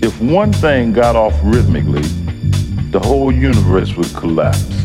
If one thing got off rhythmically, the whole universe would collapse.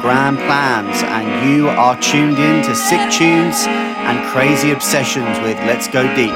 Grand Plans, and you are tuned in to Sick Tunez and Crazy Obsessions with Let's Go Deep.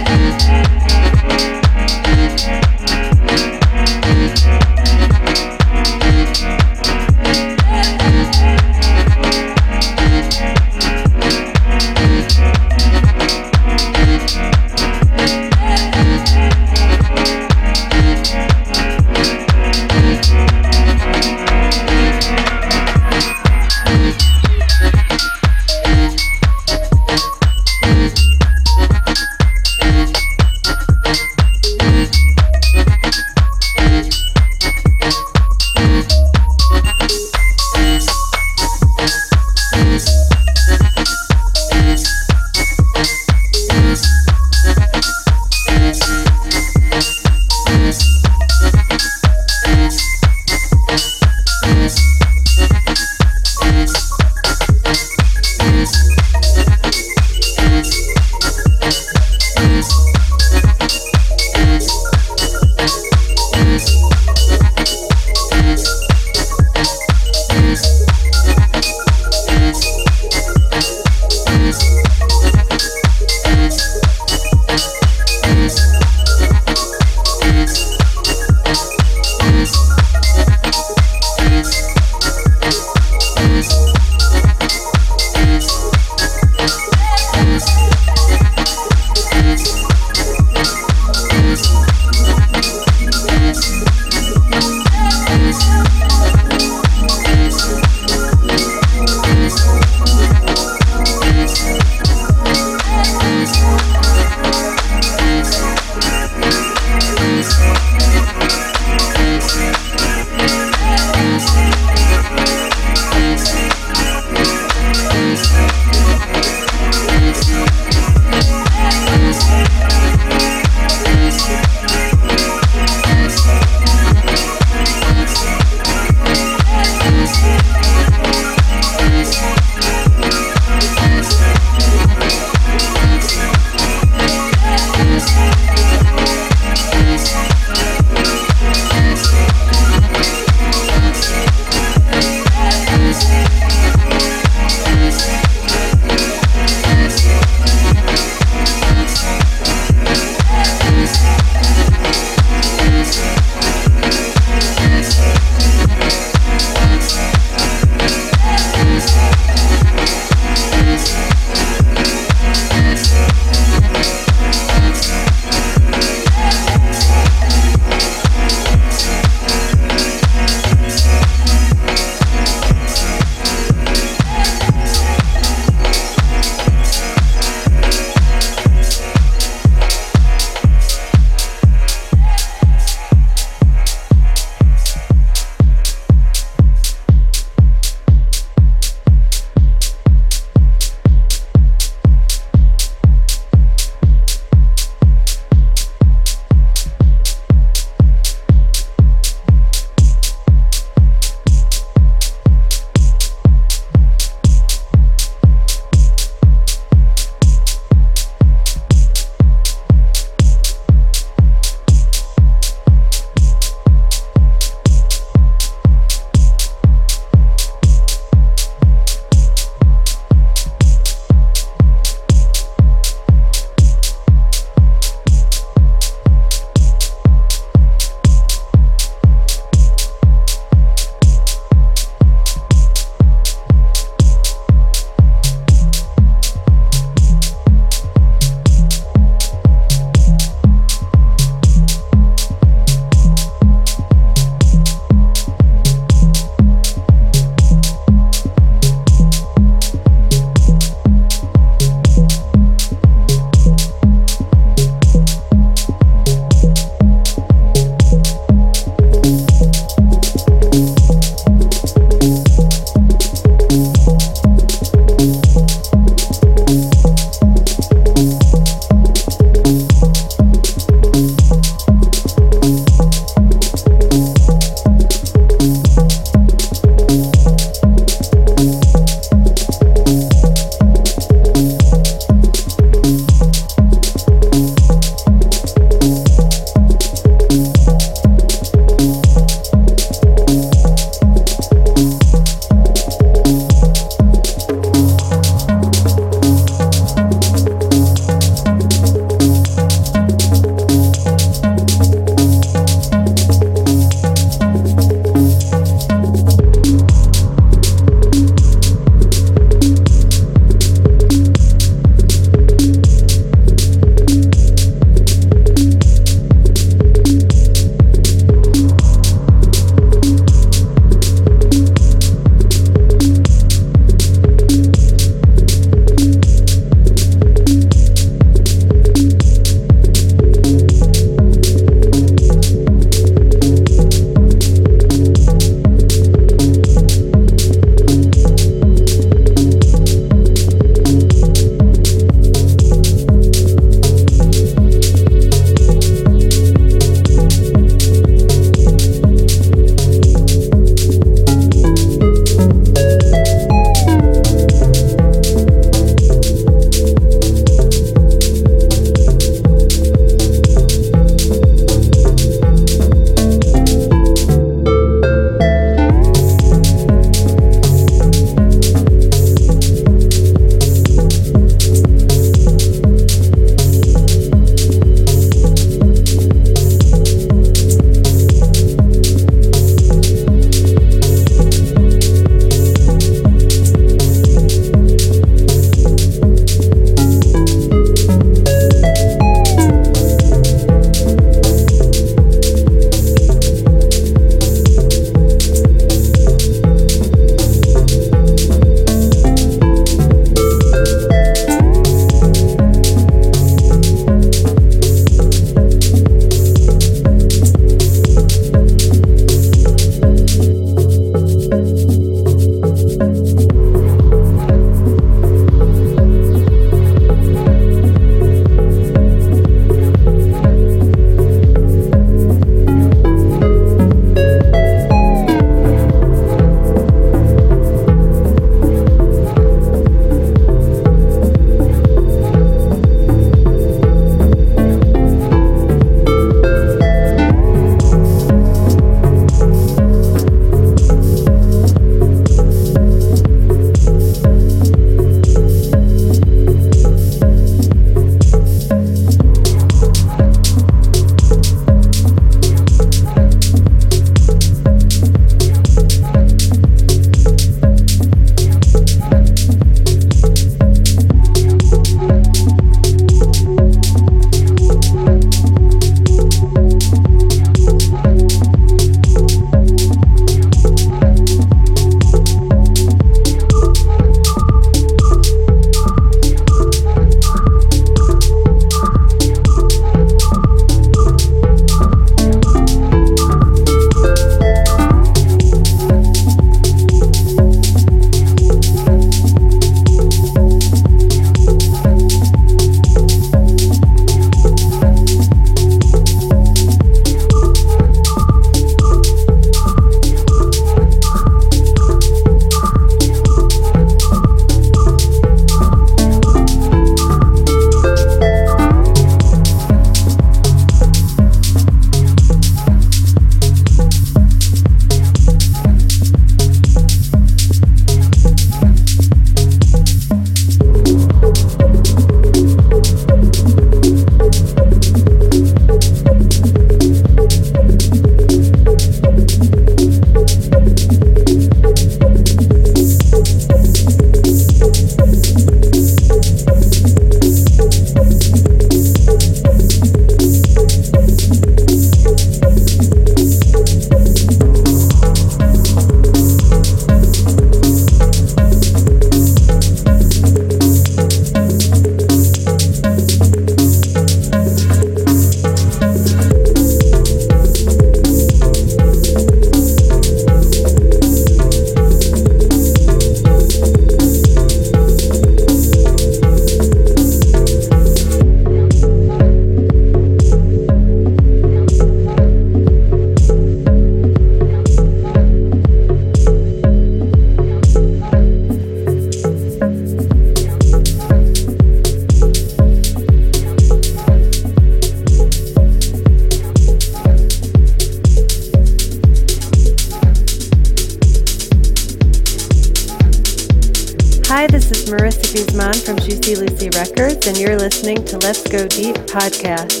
Podcast.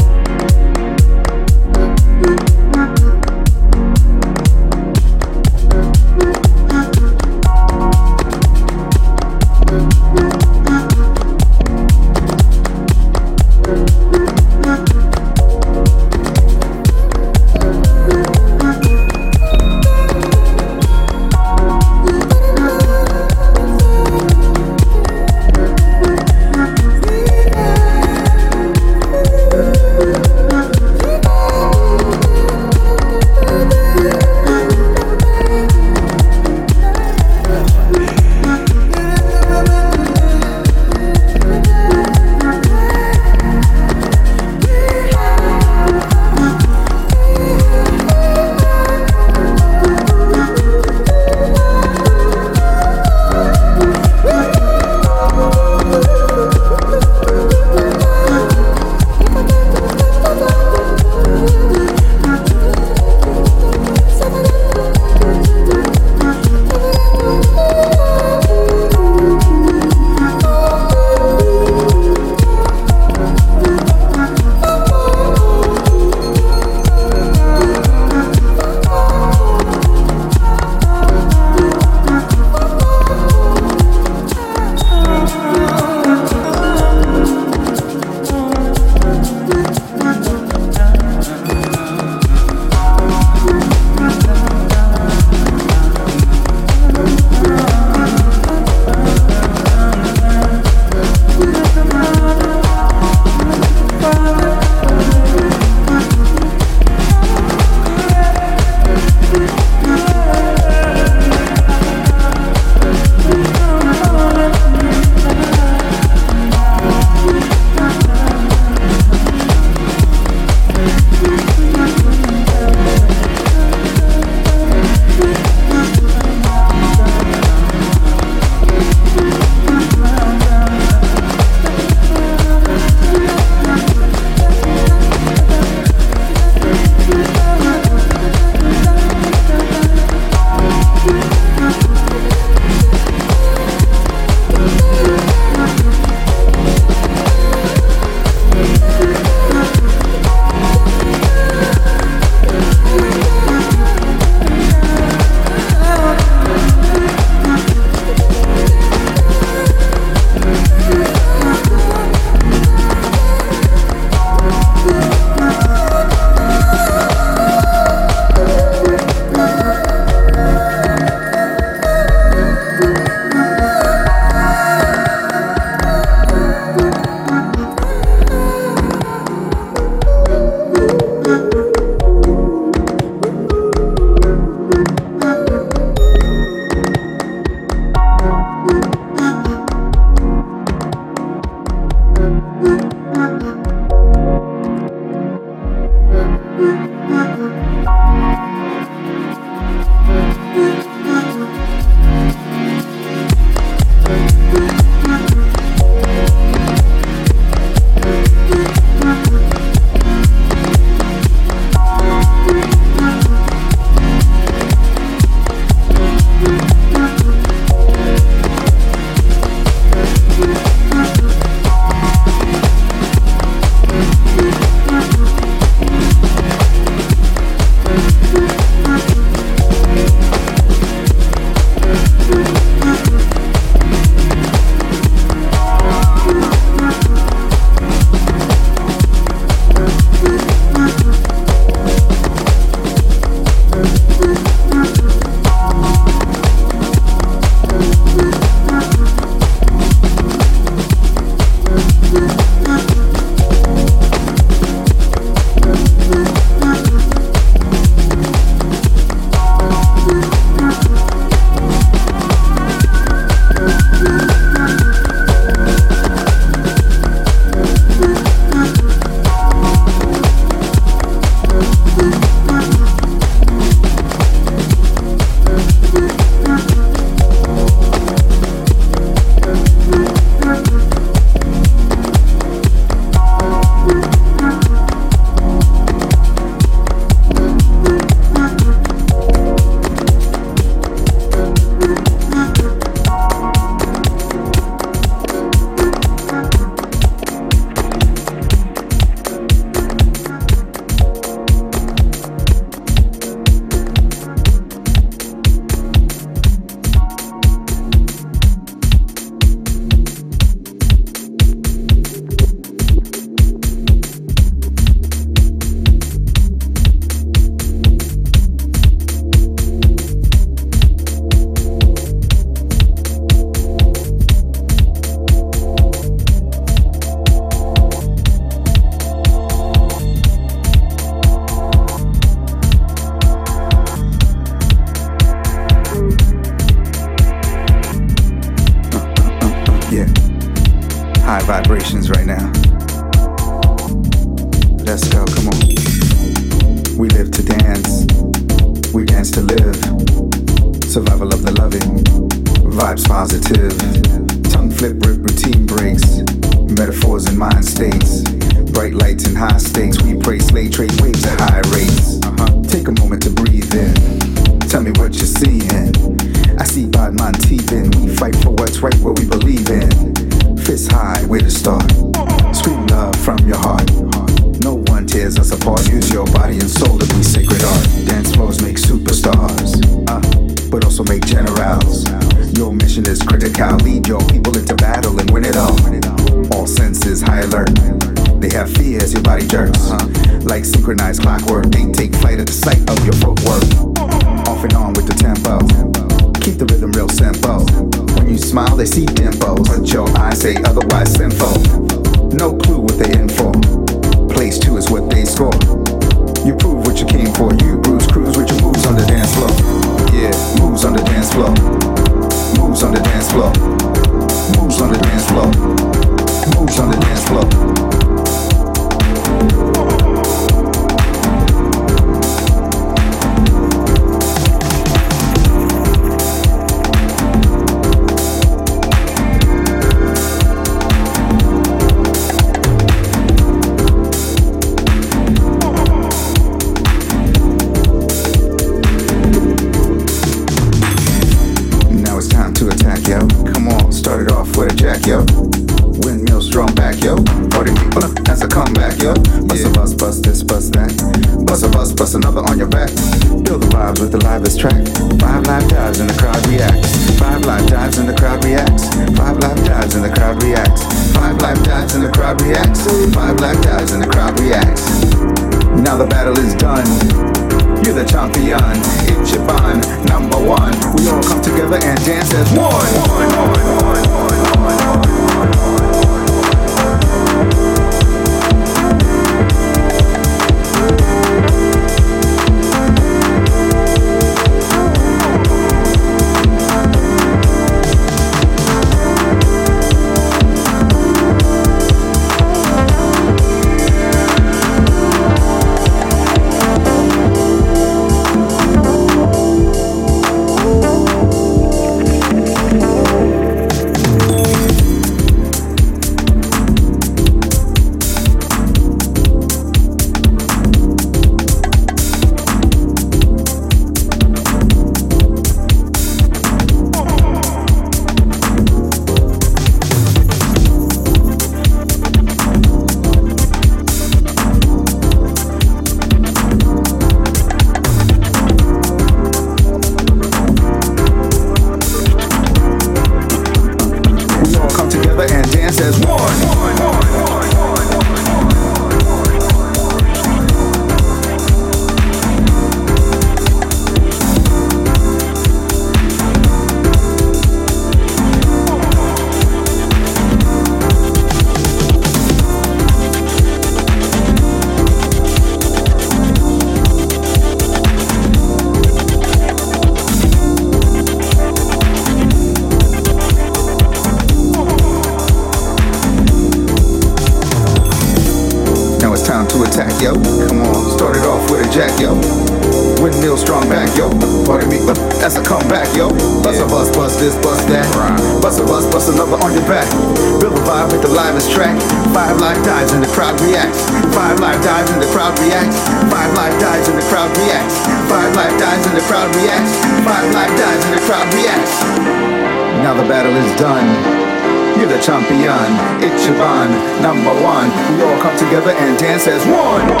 number one. We all come together and dance as one.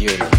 yearly.